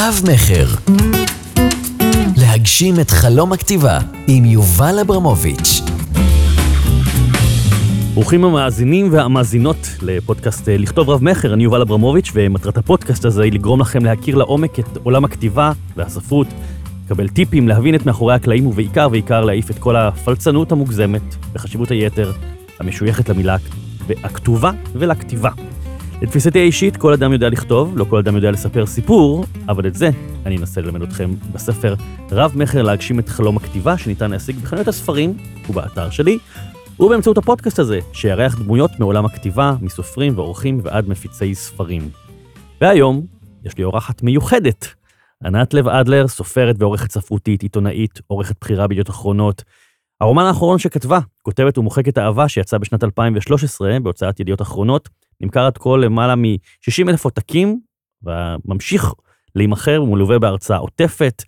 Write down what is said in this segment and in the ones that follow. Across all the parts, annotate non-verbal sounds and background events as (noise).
רב-מכר. להגשים את חלום הכתיבה עם יובל אברמוביץ'. ברוכים המאזינים והמאזינות לפודקאסט אה, לכתוב רב-מכר, אני יובל אברמוביץ', ומטרת הפודקאסט הזה היא לגרום לכם להכיר לעומק את עולם הכתיבה והספרות, לקבל טיפים, להבין את מאחורי הקלעים, ובעיקר, בעיקר להעיף את כל הפלצנות המוגזמת וחשיבות היתר המשויכת למילה הכתובה ולכתיבה. לתפיסתי האישית, כל אדם יודע לכתוב, לא כל אדם יודע לספר סיפור, אבל את זה אני אנסה ללמד אתכם בספר רב-מכר להגשים את חלום הכתיבה, שניתן להשיג בחנויות הספרים ובאתר שלי, ובאמצעות הפודקאסט הזה, שיארח דמויות מעולם הכתיבה, מסופרים ועורכים ועד מפיצי ספרים. והיום יש לי אורחת מיוחדת, ענת לב אדלר, סופרת ועורכת ספרותית, עיתונאית, עורכת בחירה בידיעות אחרונות. הרומן האחרון שכתבה, כותבת ומוחקת אהבה, שיצא בשנת 2013 בהוצאת ידיעות אחרונות, נמכר עד כה למעלה מ-60 אלף עותקים, וממשיך להימכר ומלווה בהרצאה עוטפת.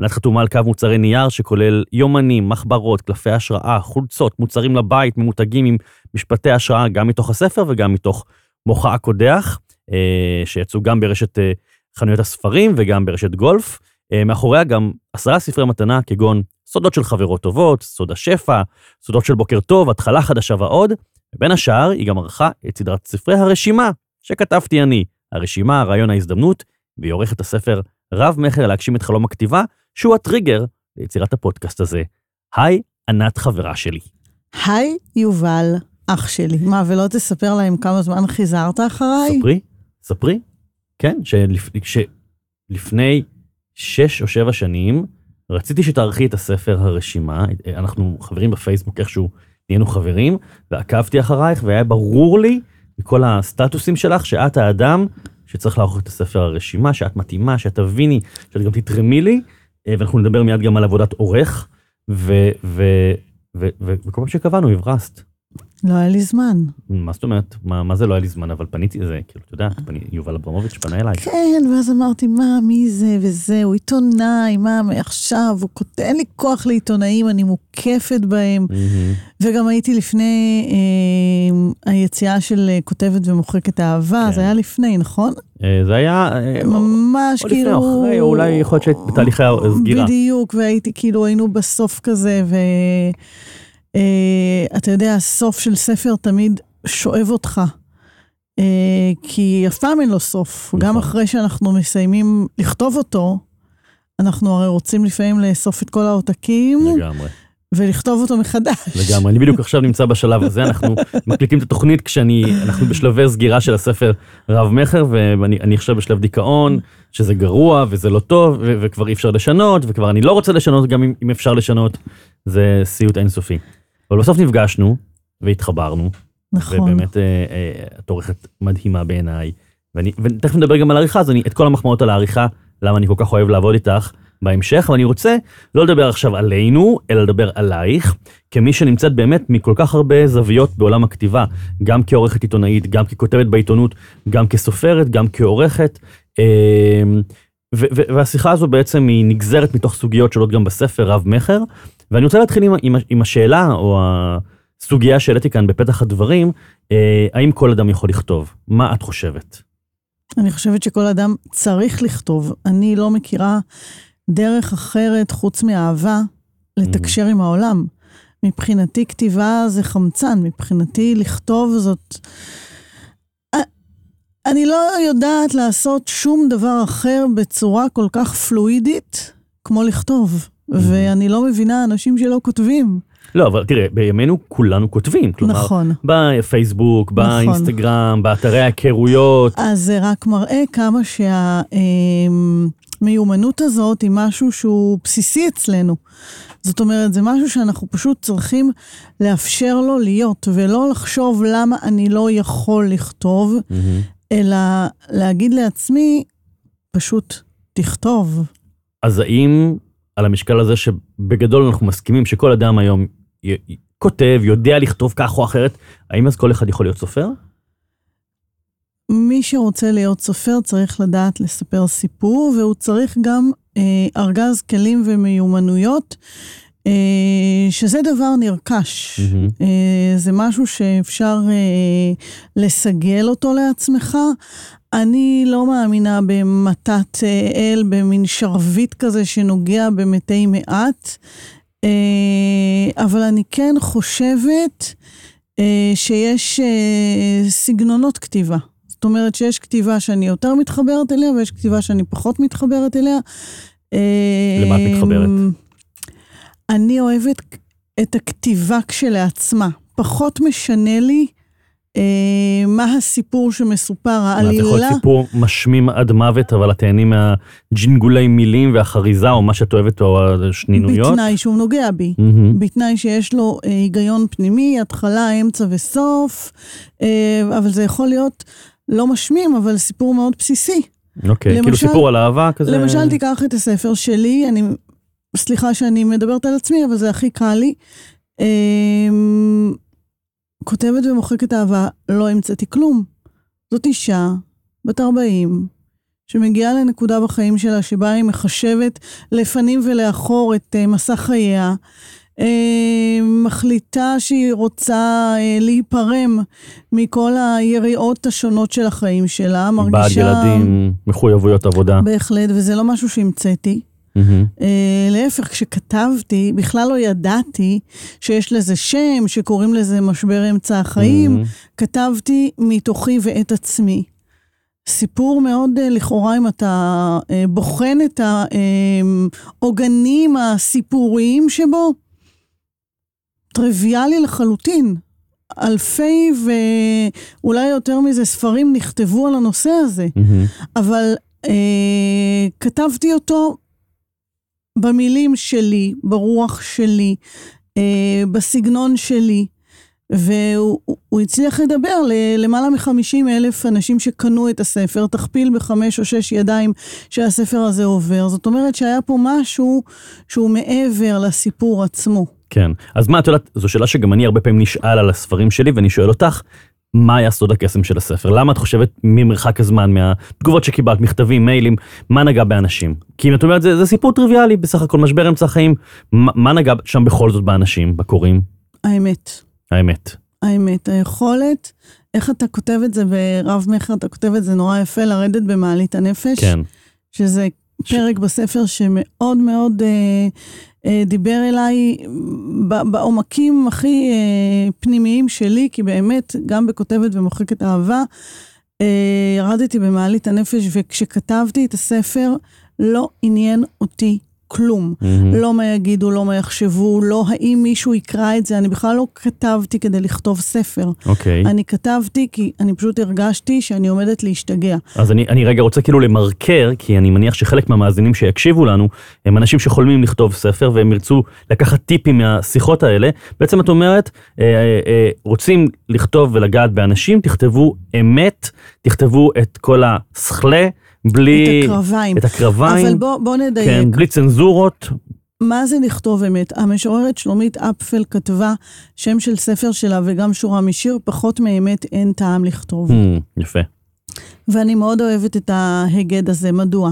ענת חתומה על קו מוצרי נייר שכולל יומנים, מחברות, קלפי השראה, חולצות, מוצרים לבית, ממותגים עם משפטי השראה גם מתוך הספר וגם מתוך מוחה הקודח, אה, שיצאו גם ברשת אה, חנויות הספרים וגם ברשת גולף. אה, מאחוריה גם עשרה ספרי מתנה כגון סודות של חברות טובות, סוד השפע, סודות של בוקר טוב, התחלה חדשה ועוד. ובין השאר, היא גם ערכה את סדרת ספרי הרשימה, שכתבתי אני, הרשימה, רעיון ההזדמנות, והיא עורכת הספר רב-מכר להגשים את חלום הכתיבה, שהוא הטריגר ליצירת הפודקאסט הזה. היי, ענת חברה שלי. היי, יובל, אח שלי. מה, ולא תספר להם כמה זמן חיזרת אחריי? ספרי, ספרי. כן, שלפ... שלפני שש או שבע שנים, רציתי שתערכי את הספר הרשימה, אנחנו חברים בפייסבוק איכשהו נהיינו חברים, ועקבתי אחרייך, והיה ברור לי מכל הסטטוסים שלך שאת האדם שצריך לערוך את הספר הרשימה, שאת מתאימה, שאת תביני, שאת גם תתרמי לי, אה, ואנחנו נדבר מיד גם על עבודת עורך, וכל פעם שקבענו הברסת. לא היה לי זמן. מה זאת אומרת? מה, מה זה לא היה לי זמן? אבל פניתי לזה, כאילו, אתה יודע, פני, יובל אברמוביץ' פנה אליי. כן, ואז אמרתי, מה, מי זה וזה, הוא עיתונאי, מה, מעכשיו, הוא כותב, אין לי כוח לעיתונאים, אני מוקפת בהם. Mm-hmm. וגם הייתי לפני אה, היציאה של אה, כותבת ומוחקת אהבה, כן. זה היה לפני, נכון? אה, זה היה... אה, ממש או כאילו... או לפני או אחרי, או אולי יכול להיות שהיית בתהליכי הסגירה. בדיוק, והייתי כאילו, היינו בסוף כזה, ו... Uh, אתה יודע, הסוף של ספר תמיד שואב אותך, uh, כי אף פעם אין לו סוף. נכון. גם אחרי שאנחנו מסיימים לכתוב אותו, אנחנו הרי רוצים לפעמים לאסוף את כל העותקים. לגמרי. ולכתוב אותו מחדש. לגמרי, אני בדיוק עכשיו נמצא בשלב הזה, אנחנו (laughs) מקליטים את התוכנית כשאני, אנחנו בשלבי סגירה של הספר רב-מכר, ואני עכשיו בשלב דיכאון, שזה גרוע וזה לא טוב, וכבר אי אפשר לשנות, וכבר אני לא רוצה לשנות גם אם, אם אפשר לשנות, זה סיוט אינסופי. אבל בסוף נפגשנו והתחברנו. נכון. ובאמת אה, אה, את עורכת מדהימה בעיניי. ואני, ותכף נדבר גם על העריכה, אז אני, את כל המחמאות על העריכה, למה אני כל כך אוהב לעבוד איתך בהמשך, אבל אני רוצה לא לדבר עכשיו עלינו, אלא לדבר עלייך, כמי שנמצאת באמת מכל כך הרבה זוויות בעולם הכתיבה, גם כעורכת עיתונאית, גם ככותבת בעיתונות, גם כסופרת, גם כעורכת. אה, והשיחה הזו בעצם היא נגזרת מתוך סוגיות שעולות גם בספר רב-מכר, ואני רוצה להתחיל עם, עם, עם השאלה, או הסוגיה שהעליתי כאן בפתח הדברים, אה, האם כל אדם יכול לכתוב? מה את חושבת? אני חושבת שכל אדם צריך לכתוב. אני לא מכירה דרך אחרת, חוץ מאהבה, לתקשר mm. עם העולם. מבחינתי כתיבה זה חמצן, מבחינתי לכתוב זאת... אני לא יודעת לעשות שום דבר אחר בצורה כל כך פלואידית כמו לכתוב. ואני לא מבינה אנשים שלא כותבים. לא, אבל תראה, בימינו כולנו כותבים. כלומר, נכון. בפייסבוק, נכון. באינסטגרם, באתרי ההיכרויות. אז זה רק מראה כמה שהמיומנות הזאת היא משהו שהוא בסיסי אצלנו. זאת אומרת, זה משהו שאנחנו פשוט צריכים לאפשר לו להיות, ולא לחשוב למה אני לא יכול לכתוב, mm-hmm. אלא להגיד לעצמי, פשוט תכתוב. אז האם על המשקל הזה שבגדול אנחנו מסכימים שכל אדם היום כותב, יודע לכתוב כך או אחרת, האם אז כל אחד יכול להיות סופר? מי שרוצה להיות סופר צריך לדעת לספר סיפור, והוא צריך גם אה, ארגז כלים ומיומנויות שזה דבר נרכש. מהמם. אה, זה משהו שאפשר אה, לסגל אותו לעצמך. אני לא מאמינה במתת אה, אל, במין שרביט כזה שנוגע במתי מעט, אה, אבל אני כן חושבת אה, שיש אה, סגנונות כתיבה. זאת אומרת שיש כתיבה שאני יותר מתחברת אליה ויש כתיבה שאני פחות מתחברת אליה. אה, למה את מתחברת? אני אוהבת את הכתיבה כשלעצמה. פחות משנה לי אה, מה הסיפור שמסופר, מה, זה יכול העלילה. להיות סיפור משמים עד מוות, אבל את תהני מהג'ינגולי מילים והחריזה, או מה שאת אוהבת, או השנינויות? בתנאי שהוא נוגע בי. מהמם. בתנאי שיש לו אה, היגיון פנימי, התחלה, אמצע וסוף, אה, אבל זה יכול להיות לא משמים, אבל סיפור מאוד בסיסי. אוקיי, כאילו למשל- סיפור על אהבה כזה? למשל, תיקח את הספר שלי, אני, סליחה שאני מדברת על עצמי, אבל זה הכי קל לי. אמ, כותבת ומוחקת אהבה, לא המצאתי כלום. זאת אישה, בת 40, שמגיעה לנקודה בחיים שלה שבה היא מחשבת לפנים ולאחור את אה, מסע חייה, אה, מחליטה שהיא רוצה אה, להיפרם מכל היריעות השונות של החיים שלה, מרגישה... בעד ילדים, מחויבויות עבודה. בהחלט, וזה לא משהו שהמצאתי. מהמם. Uh, להפך, כשכתבתי, בכלל לא ידעתי שיש לזה שם, שקוראים לזה משבר אמצע החיים. מהמם. כתבתי מתוכי ואת עצמי. סיפור מאוד, uh, לכאורה, אם אתה uh, בוחן את העוגנים הסיפוריים שבו, טריוויאלי לחלוטין. אלפי ואולי יותר מזה ספרים נכתבו על הנושא הזה. מהמם. אבל אה, כתבתי אותו במילים שלי, ברוח שלי, אה, בסגנון שלי, והוא הוא הצליח לדבר ללמעלה מ-50 אלף אנשים שקנו את הספר, תכפיל בחמש או שש ידיים שהספר הזה עובר. זאת אומרת שהיה פה משהו שהוא מעבר לסיפור עצמו. כן. אז מה, את יודעת, זו שאלה שגם אני הרבה פעמים נשאל על הספרים שלי, ואני שואל אותך, מה היה סוד הקסם של הספר? למה את חושבת ממרחק הזמן, מהתגובות שקיבלת, מכתבים, מיילים, מה נגע באנשים? כי אם את אומרת, זה, זה סיפור טריוויאלי, בסך הכל משבר אמצע החיים, מה, מה נגע שם בכל זאת באנשים, בקוראים? האמת. האמת. האמת, היכולת, איך אתה כותב את זה ברב מכר, אתה כותב את זה נורא יפה, לרדת במעלית הנפש. כן. שזה פרק בספר שמאוד מאוד אה, דיבר אליי בעומקים הכי אה, פנימיים שלי, כי באמת, גם בכותבת ומוחקת אהבה, אה, ירדתי במעלית הנפש, וכשכתבתי את הספר, לא עניין אותי כלום. מהמם. לא מה יגידו, לא מה יחשבו, לא האם מישהו יקרא את זה. אני בכלל לא כתבתי כדי לכתוב ספר. אוקיי. אני כתבתי כי אני פשוט הרגשתי שאני עומדת להשתגע. אז אני, אני רגע רוצה כאילו למרקר, כי אני מניח שחלק מהמאזינים שיקשיבו לנו, הם אנשים שחולמים לכתוב ספר, והם ירצו לקחת טיפים מהשיחות האלה. בעצם את אומרת, אה, אה, אה, רוצים לכתוב ולגעת באנשים, תכתבו אמת, תכתבו את כל הסכלה, בלי... את הקרביים. את הקרביים. אבל בוא, בוא נדייק. כן, בלי צנזורות. מה זה לכתוב אמת? המשוררת שלומית אפפל כתבה שם של ספר שלה וגם שורה משיר, פחות מאמת אין טעם לכתוב. Hmm, יפה. ואני מאוד אוהבת את ההיגד הזה, מדוע?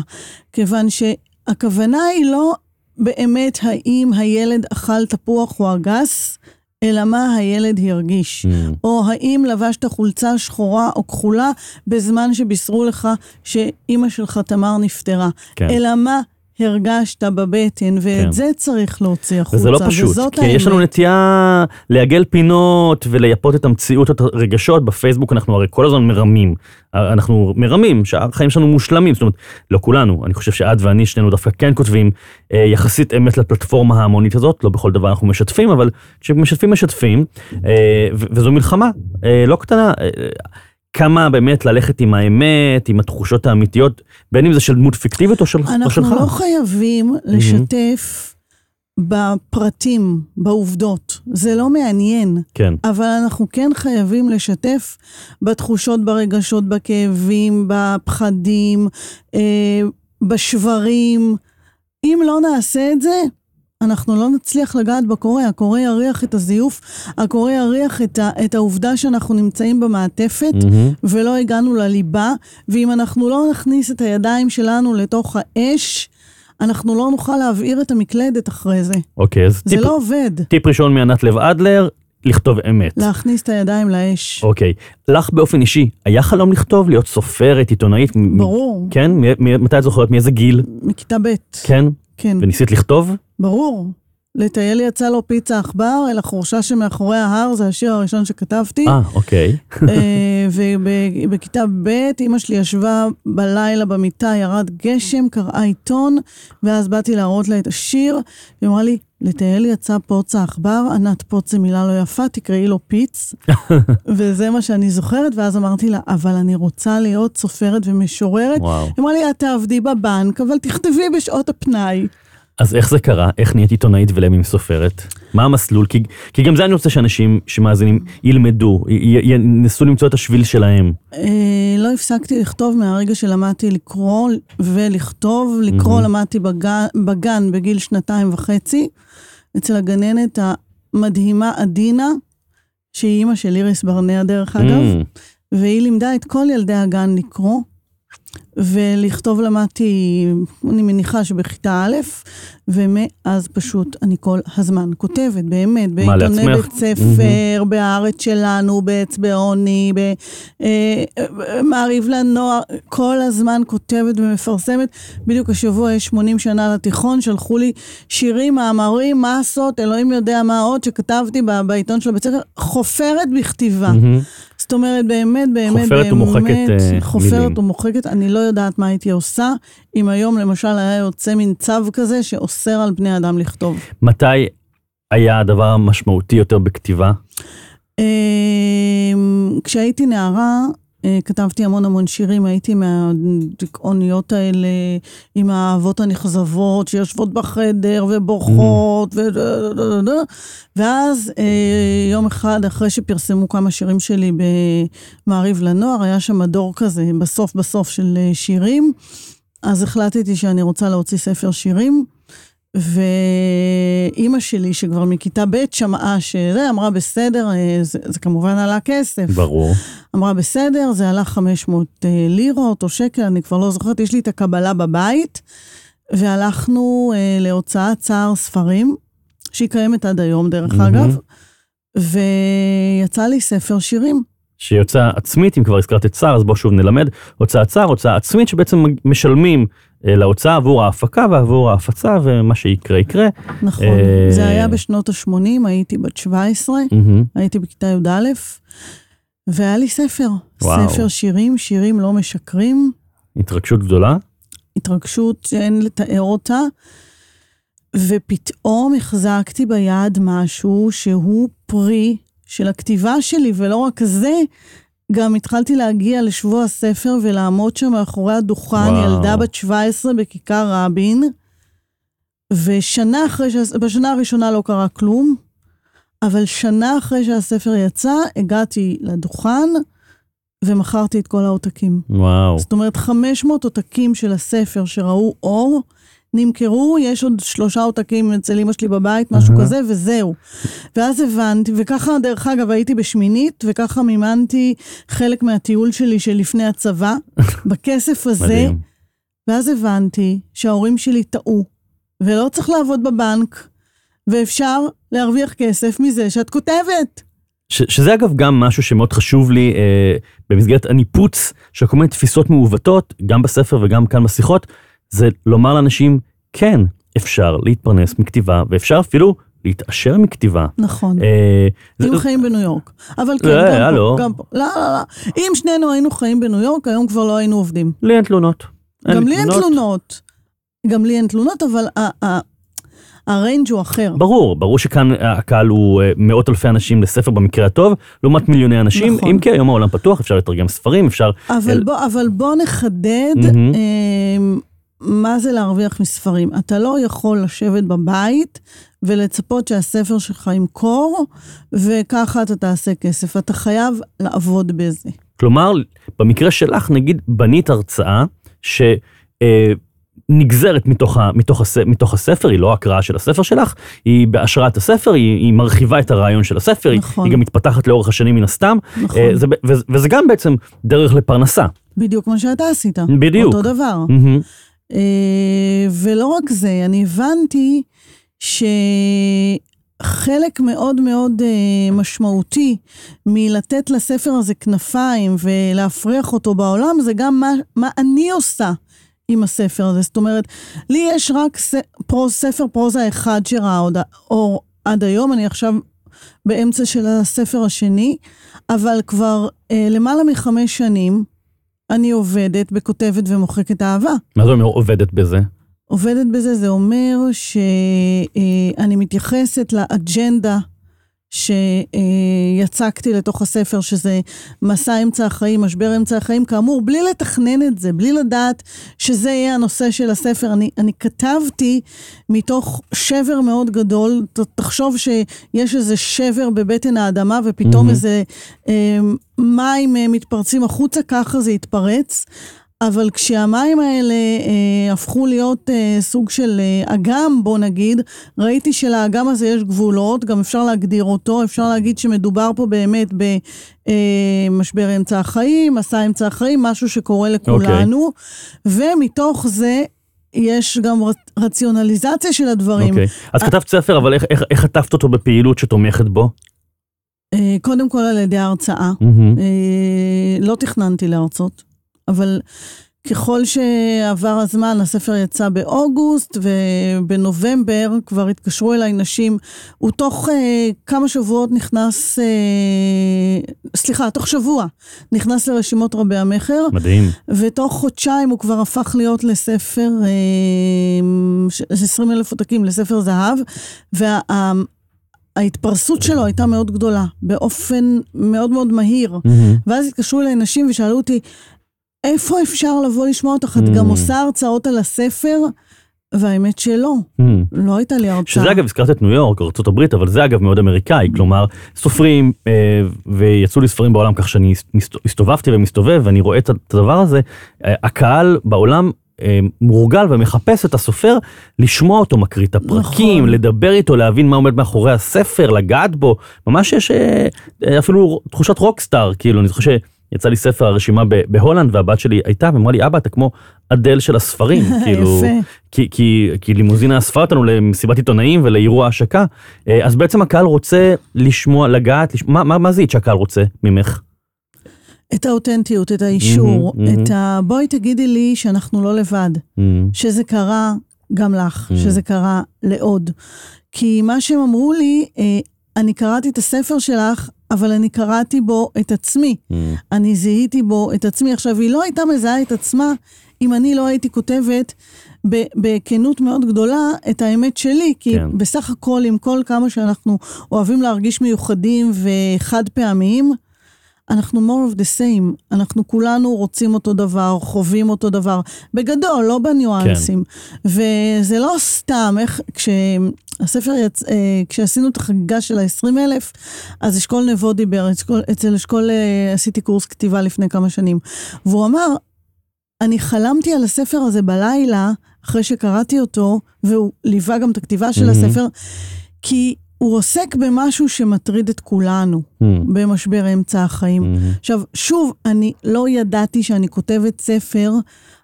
כיוון שהכוונה היא לא באמת האם הילד אכל תפוח או אגס, אלא מה הילד הרגיש. Hmm, או האם לבשת חולצה שחורה או כחולה בזמן שבישרו לך שאימא שלך תמר נפטרה. כן. אלא מה הרגשת בבטן, ואת כן. זה צריך להוציא החוצה. וזה לא פשוט, וזאת כי יש לנו האמת. נטייה לעגל פינות ולייפות את המציאות, את הרגשות. בפייסבוק אנחנו הרי כל הזמן מרמים. אנחנו מרמים שהחיים שלנו מושלמים, זאת אומרת, לא כולנו, אני חושב שאת ואני, שנינו דווקא כן כותבים אה, יחסית אמת לפלטפורמה ההמונית הזאת, לא בכל דבר אנחנו משתפים, אבל כשמשתפים, משתפים, אה, וזו מלחמה אה, לא קטנה. אה, כמה באמת ללכת עם האמת, עם התחושות האמיתיות, בין אם זה של דמות פיקטיבית או, של, או אנחנו שלך. לא חייבים לשתף בפרטים, בעובדות. זה לא מעניין. כן. אבל אנחנו כן חייבים לשתף בתחושות, ברגשות, בכאבים, בפחדים, אה, בשברים. אם לא נעשה את זה, אנחנו לא נצליח לגעת בקורא. הקורא יריח את הזיוף, הקורא יריח את, ה, את העובדה שאנחנו נמצאים במעטפת מהמם. ולא הגענו לליבה, ואם אנחנו לא נכניס את הידיים שלנו לתוך האש, אנחנו לא נוכל להבעיר את המקלדת אחרי זה. אוקיי, אז זה טיפ, לא עובד. טיפ ראשון מענת לב אדלר, לכתוב אמת. להכניס את הידיים לאש. אוקיי. לך באופן אישי, היה חלום לכתוב, להיות סופרת, עיתונאית? מ- ברור. כן? מ- מ- מתי את זוכרת? מאיזה גיל? מכיתה ב'. כן? כן. וניסית לכתוב? ברור. לטייל יצא לו פיצה עכבר, אל החורשה שמאחורי ההר, זה השיר הראשון שכתבתי. אה, אוקיי. אה, ובכיתה ב', אימא שלי ישבה בלילה במיטה, ירד גשם, קראה עיתון, ואז באתי להראות לה את השיר, והיא אמרה לי, לטייל יצא פוץ העכבר, ענת פוץ זה מילה לא יפה, תקראי לו פיץ. (laughs) וזה מה שאני זוכרת, ואז אמרתי לה, אבל אני רוצה להיות סופרת ומשוררת. וואו. היא אמרה לי, את תעבדי בבנק, אבל תכתבי בשעות הפנאי. אז איך זה קרה? איך נהיית עיתונאית ולמי סופרת? מה המסלול? כי, כי גם זה אני רוצה שאנשים שמאזינים ילמדו, ינסו למצוא את השביל שלהם. אה, לא הפסקתי לכתוב מהרגע שלמדתי לקרוא ולכתוב. לקרוא מהמם. למדתי בגן, בגן בגיל שנתיים וחצי, אצל הגננת המדהימה עדינה, שהיא אימא של איריס ברנע דרך אגב, Mm, והיא לימדה את כל ילדי הגן לקרוא. ולכתוב למדתי, אני מניחה שבכיתה א', ומאז פשוט אני כל הזמן כותבת, באמת, בעיתוני? בית ספר, בהארץ שלנו, באצבעוני, במעריב לנוער, כל הזמן כותבת ומפרסמת. בדיוק השבוע יש 80 שנה לתיכון, שלחו לי שירים, מאמרים, מסות, אלוהים יודע מה עוד, שכתבתי בעיתון של הבית ספר, חופרת בכתיבה. מהמם. זאת אומרת, באמת, באמת, חופרת באמת, ומוחקת, אה, חופרת מילים. ומוחקת, אני לא יודעת מה הייתי עושה, אם היום למשל היה יוצא מין צו כזה שאוסר על בני אדם לכתוב. מתי היה הדבר המשמעותי יותר בכתיבה? אמ, כשהייתי נערה, כתבתי המון המון שירים, הייתי מהדיכאוניות האלה, עם האהבות הנכזבות, שיושבות בחדר ובוכות, ו... ואז אה, יום אחד, אחרי שפרסמו כמה שירים שלי במעריב לנוער, היה שם מדור כזה, בסוף בסוף של אה, שירים, אז החלטתי שאני רוצה להוציא ספר שירים. ואימא שלי, שכבר מכיתה ב' שמעה שזה, אמרה בסדר, אה, זה, זה כמובן עלה כסף. ברור. אמרה בסדר, זה עלה 500 אה, לירות או שקל, אני כבר לא זוכרת, יש לי את הקבלה בבית, והלכנו אה, להוצאת צער ספרים, שהיא קיימת עד היום דרך מהמם. אגב, ויצא לי ספר שירים. שיוצאה עצמית, אם כבר הזכרת את צער, אז בואו שוב נלמד. הוצאה צער, הוצאה עצמית, שבעצם משלמים להוצאה עבור ההפקה ועבור ההפצה, ומה שיקרה יקרה. נכון, אה, זה היה בשנות ה-80, הייתי בת 17, מהמם. הייתי בכיתה י"א, והיה לי ספר. וואו. ספר שירים, שירים לא משקרים. התרגשות גדולה. התרגשות שאין לתאר אותה, ופתאום החזקתי ביד משהו שהוא פרי של הכתיבה שלי, ולא רק זה, גם התחלתי להגיע לשבוע הספר ולעמוד שם מאחורי הדוכן, וואו. ילדה בת 17 בכיכר רבין, ושנה אחרי. בשנה הראשונה לא קרה כלום, אבל שנה אחרי שהספר יצא, הגעתי לדוכן ומכרתי את כל העותקים. וואו. זאת אומרת, 500 עותקים של הספר שראו אור, נמכרו, יש עוד שלושה עותקים אצל אמא שלי בבית, משהו אהה. כזה, וזהו. ואז הבנתי, וככה, דרך אגב, הייתי בשמינית, וככה מימנתי חלק מהטיול שלי שלפני הצבא, (laughs) בכסף הזה, מדהים. ואז הבנתי שההורים שלי טעו, ולא צריך לעבוד בבנק, ואפשר להרוויח כסף מזה שאת כותבת. ש, שזה אגב גם משהו שמאוד חשוב לי אה, במסגרת הניפוץ של כל מיני תפיסות מעוותות, גם בספר וגם כאן בשיחות, זה לומר לאנשים, כן, אפשר להתפרנס מכתיבה, ואפשר אפילו להתעשר מכתיבה. נכון. אה, זה- חיים בניו יורק. אבל כן, אה, גם הלו. פה, גם פה. לא, לא, לא. אם שנינו היינו חיים בניו יורק, היום כבר לא היינו עובדים. לי אין תלונות. גם לי אין תלונות. גם לי אין תלונות, אבל ה- ה- הריינג' הוא אחר. ברור, ברור שכאן הקהל הוא אה, מאות אלפי אנשים לספר במקרה הטוב, לעומת מיליוני אנשים, נכון. אם כי היום העולם פתוח, אפשר לתרגם ספרים, אפשר... אבל אל- בוא, אבל בוא נחדד מהמם. אה, מה זה להרוויח מספרים. אתה לא יכול לשבת בבית ולצפות שהספר שלך ימכור, וככה אתה תעשה כסף. אתה חייב לעבוד בזה. כלומר, במקרה שלך, נגיד, בנית הרצאה שנגזרת מתוך, ה, מתוך, הס, מתוך הספר, היא לא הקראה של הספר שלך, היא בהשראת הספר, היא, היא מרחיבה את הרעיון של הספר, היא- נכון. היא גם מתפתחת לאורך השנים מן הסתם, נכון. אה, זה, וזה, וזה גם בעצם דרך לפרנסה. בדיוק מה שאתה עשית. בדיוק. אותו דבר. מהמם. אה, ולא רק זה, אני הבנתי שחלק מאוד מאוד אה, משמעותי מלתת לספר הזה כנפיים ולהפריח אותו בעולם, זה גם מה, מה אני עושה. עם הספר הזה. זאת אומרת, לי יש רק ס... פרו... ספר פרוזה אחד שראה עוד אור עד היום, אני עכשיו באמצע של הספר השני, אבל כבר אה, למעלה מחמש שנים אני עובדת בכותבת ומוחקת אהבה. מה זה אומר עובדת בזה? עובדת בזה, זה אומר שאני מתייחסת לאג'נדה שיצקתי לתוך הספר, שזה מסע אמצע החיים, משבר אמצע החיים, כאמור, בלי לתכנן את זה, בלי לדעת שזה יהיה הנושא של הספר. אני, אני כתבתי מתוך שבר מאוד גדול, תחשוב שיש איזה שבר בבטן האדמה ופתאום mm-hmm. איזה אה, מים אה, מתפרצים החוצה, ככה זה התפרץ. אבל כשהמים האלה אה, הפכו להיות אה, סוג של אה, אגם, בוא נגיד, ראיתי שלאגם הזה יש גבולות, גם אפשר להגדיר אותו, אפשר להגיד שמדובר פה באמת במשבר אה, אמצע החיים, מסע אמצע החיים, משהו שקורה לכולנו, okay. ומתוך זה יש גם רציונליזציה של הדברים. אוקיי, okay. אז כתבת ספר, אבל איך, איך, איך כתבת אותו בפעילות שתומכת בו? אה, קודם כל על ידי הרצאה. Mm-hmm. לא תכננתי להרצות. אבל ככל שעבר הזמן, הספר יצא באוגוסט, ובנובמבר כבר התקשרו אליי נשים. הוא תוך אה, כמה שבועות נכנס, אה, סליחה, תוך שבוע נכנס לרשימות רבי המכר. מדהים. ותוך חודשיים הוא כבר הפך להיות לספר, אה, 20 אלף עותקים, לספר זהב. וה... ההתפרסות שלו הייתה מאוד גדולה, באופן מאוד מאוד מהיר. Mm-hmm. ואז התקשרו אליי נשים ושאלו אותי, איפה אפשר לבוא לשמוע אותך? את גם mm. עושה הרצאות על הספר, והאמת שלא, mm. לא הייתה לי הרצאה. שזה אגב, הזכרת את ניו יורק, ארה"ב, אבל זה אגב מאוד אמריקאי, כלומר, סופרים, אה, ויצאו לי ספרים בעולם כך שאני הסתובבתי ומסתובב, ואני רואה את הדבר הזה, אה, הקהל בעולם אה, מורגל ומחפש את הסופר, לשמוע אותו מקריא את הפרקים, נכון. לדבר איתו, להבין מה עומד מאחורי הספר, לגעת בו, ממש יש אפילו תחושת רוקסטאר, כאילו, אני חושב יצא לי ספר הרשימה בהולנד, והבת שלי הייתה, ואמרה לי, אבא, אתה כמו אדל של הספרים. (laughs) כאילו, כי, כי, כי לימוזינה אספה אותנו למסיבת עיתונאים ולאירוע השקה, אה, אז בעצם הקהל רוצה לשמוע, לגעת, לשמוע, מה, מה, מה זה שהקהל רוצה ממך? את האותנטיות, את האישור, mm-hmm, mm-hmm. את ה... בואי תגידי לי שאנחנו לא לבד, mm-hmm. שזה קרה גם לך, mm-hmm. שזה קרה לעוד. כי מה שהם אמרו לי, אה, אני קראתי את הספר שלך, אבל אני קראתי בו את עצמי. Mm. אני זיהיתי בו את עצמי. עכשיו, היא לא הייתה מזהה את עצמה אם אני לא הייתי כותבת בכנות מאוד גדולה את האמת שלי, כי כן. בסך הכל, עם כל כמה שאנחנו אוהבים להרגיש מיוחדים וחד פעמיים, אנחנו more of the same, אנחנו כולנו רוצים אותו דבר, חווים אותו דבר, בגדול, לא בניואנסים. כן. וזה לא סתם, איך, כשהספר יצ... אה, כשעשינו את החגיגה של ה-20 אלף, אז אשכול נבו דיבר, אשכול, אצל אשכול אה, עשיתי קורס כתיבה לפני כמה שנים, והוא אמר, אני חלמתי על הספר הזה בלילה, אחרי שקראתי אותו, והוא ליווה גם את הכתיבה של mm-hmm. הספר, כי הוא עוסק במשהו שמטריד את כולנו mm. במשבר אמצע החיים. Mm-hmm. עכשיו, שוב, אני לא ידעתי שאני כותבת ספר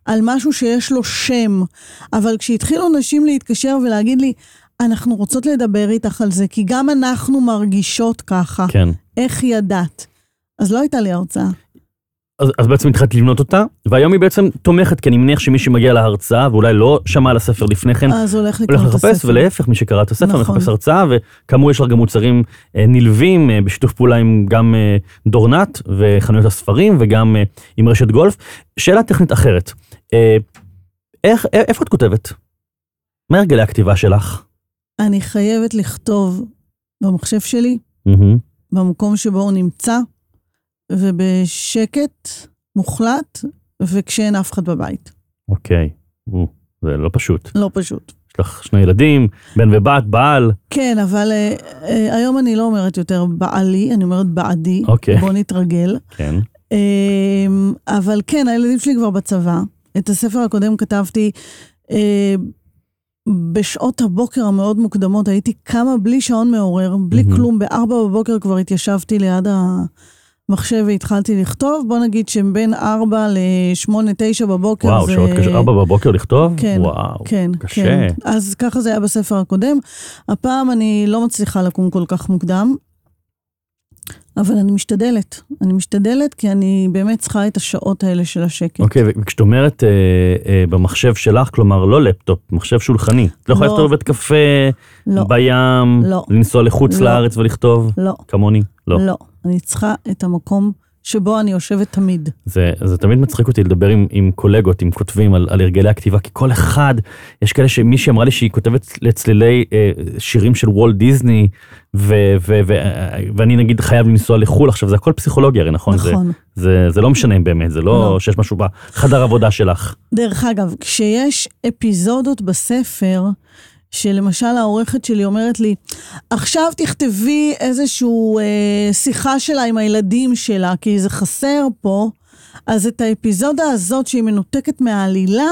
על משהו שיש לו שם, אבל כשהתחילו נשים להתקשר ולהגיד לי, אנחנו רוצות לדבר איתך על זה, כי גם אנחנו מרגישות ככה. כן. איך ידעת? אז לא הייתה לי הרצאה. אז, אז בעצם התחלתי לבנות אותה, והיום היא בעצם תומכת, כי אני מניח שמי שמגיע להרצאה ואולי לא שמע על הספר לפני כן, אז הולך לקרוא הספר. לחפש, ולהפך, מי שקרא את הספר נכון. מחפש הרצאה, וכאמור יש לך גם מוצרים אה, נלווים אה, בשיתוף פעולה עם גם אה, דורנט וחנויות הספרים וגם אה, עם רשת גולף. שאלה טכנית אחרת, אה, איך, אה, איפה את כותבת? מה הרגלי הכתיבה שלך? אני חייבת לכתוב במחשב שלי, mm-hmm. במקום שבו הוא נמצא. ובשקט מוחלט, וכשאין אף אחד בבית. אוקיי, זה לא פשוט. לא פשוט. יש לך שני ילדים, בן ובת, בעל. כן, אבל אה, אה, היום אני לא אומרת יותר בעלי, אני אומרת בעדי. אוקיי. בוא נתרגל. כן. אה, אבל כן, הילדים שלי כבר בצבא. את הספר הקודם כתבתי אה, בשעות הבוקר המאוד מוקדמות, הייתי קמה בלי שעון מעורר, בלי mm-hmm. כלום, בארבע בבוקר כבר התיישבתי ליד ה... מחשב והתחלתי לכתוב, בוא נגיד שבין 4 ל-8, 9 בבוקר וואו, זה... שעות קשה, ארבע בבוקר לכתוב? כן, וואו, כן, קשה. כן. אז ככה זה היה בספר הקודם. הפעם אני לא מצליחה לקום כל כך מוקדם, אבל אני משתדלת. אני משתדלת כי אני באמת צריכה את השעות האלה של השקט. אוקיי, וכשאת אומרת אה, אה, במחשב שלך, כלומר לא לפטופ, מחשב שולחני. את לא יכולה לא. לכתוב בבית קפה, לא, בים, לא. לנסוע לחוץ לא. לארץ ולכתוב, לא, כמוני? לא. לא. אני צריכה את המקום שבו אני יושבת תמיד. זה, זה תמיד מצחיק אותי לדבר עם, עם קולגות, עם כותבים על, על הרגלי הכתיבה, כי כל אחד, יש כאלה שמישהי אמרה לי שהיא כותבת לצלילי אה, שירים של וולט דיסני, ו, ו, ו, אה, ואני נגיד חייב לנסוע לחו"ל, עכשיו זה הכל פסיכולוגיה, הרי נכון? נכון. זה, זה, זה לא משנה באמת, זה לא, לא. שיש משהו בחדר עבודה שלך. דרך אגב, כשיש אפיזודות בספר, שלמשל העורכת שלי אומרת לי, עכשיו תכתבי איזושהי אה, שיחה שלה עם הילדים שלה, כי זה חסר פה, אז את האפיזודה הזאת שהיא מנותקת מהעלילה,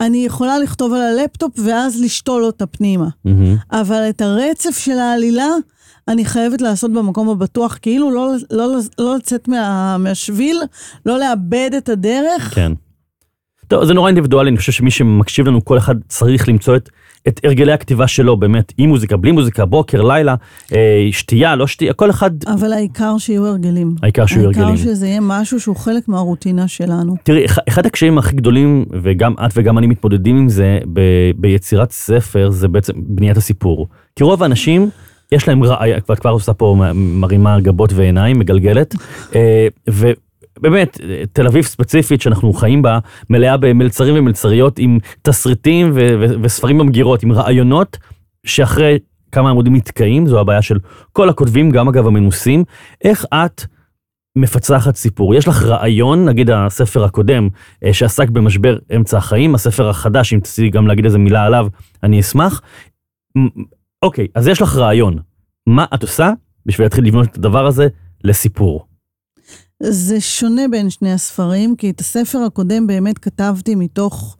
אני יכולה לכתוב על הלפטופ ואז לשתול אותה פנימה. מהמם. אבל את הרצף של העלילה, אני חייבת לעשות במקום הבטוח, כאילו לא, לא, לא לצאת מה, מהשביל, לא לאבד את הדרך. כן. טוב, זה נורא אינדיבידואלי, אני חושב שמי שמקשיב לנו, כל אחד צריך למצוא את, את הרגלי הכתיבה שלו, באמת, עם מוזיקה, בלי מוזיקה, בוקר, לילה, אה, שתייה, לא שתייה, כל אחד, אבל העיקר שיהיו הרגלים. העיקר שיהיו הרגלים. העיקר שזה יהיה משהו שהוא חלק מהרוטינה שלנו. תראי, אח- אחד הקשיים הכי גדולים, וגם את וגם אני מתמודדים עם זה, ב, ביצירת ספר, זה בעצם בניית הסיפור. כי רוב האנשים, יש להם רעיון, ואת כבר עושה פה מרימה גבות ועיניים, מגלגלת, אה, ובאמת, אה, תל אביב ספציפית, שאנחנו חיים בה, מלאה במלצרים ומלצריות עם תסריטים ו- ו- וספרים במגירות, עם רעיונות, שאחרי כמה עמודים נתקעים, זו הבעיה של כל הכותבים, גם אגב המנוסים. איך את... מפצחת סיפור. יש לך רעיון, נגיד הספר הקודם אה, שעסק במשבר אמצע החיים, הספר החדש, אם תרצי גם להגיד איזה מילה עליו, אני אשמח. אוקיי, אז יש לך רעיון. מה את עושה בשביל להתחיל לבנות את הדבר הזה לסיפור? זה שונה בין שני הספרים, כי את הספר הקודם באמת כתבתי מתוך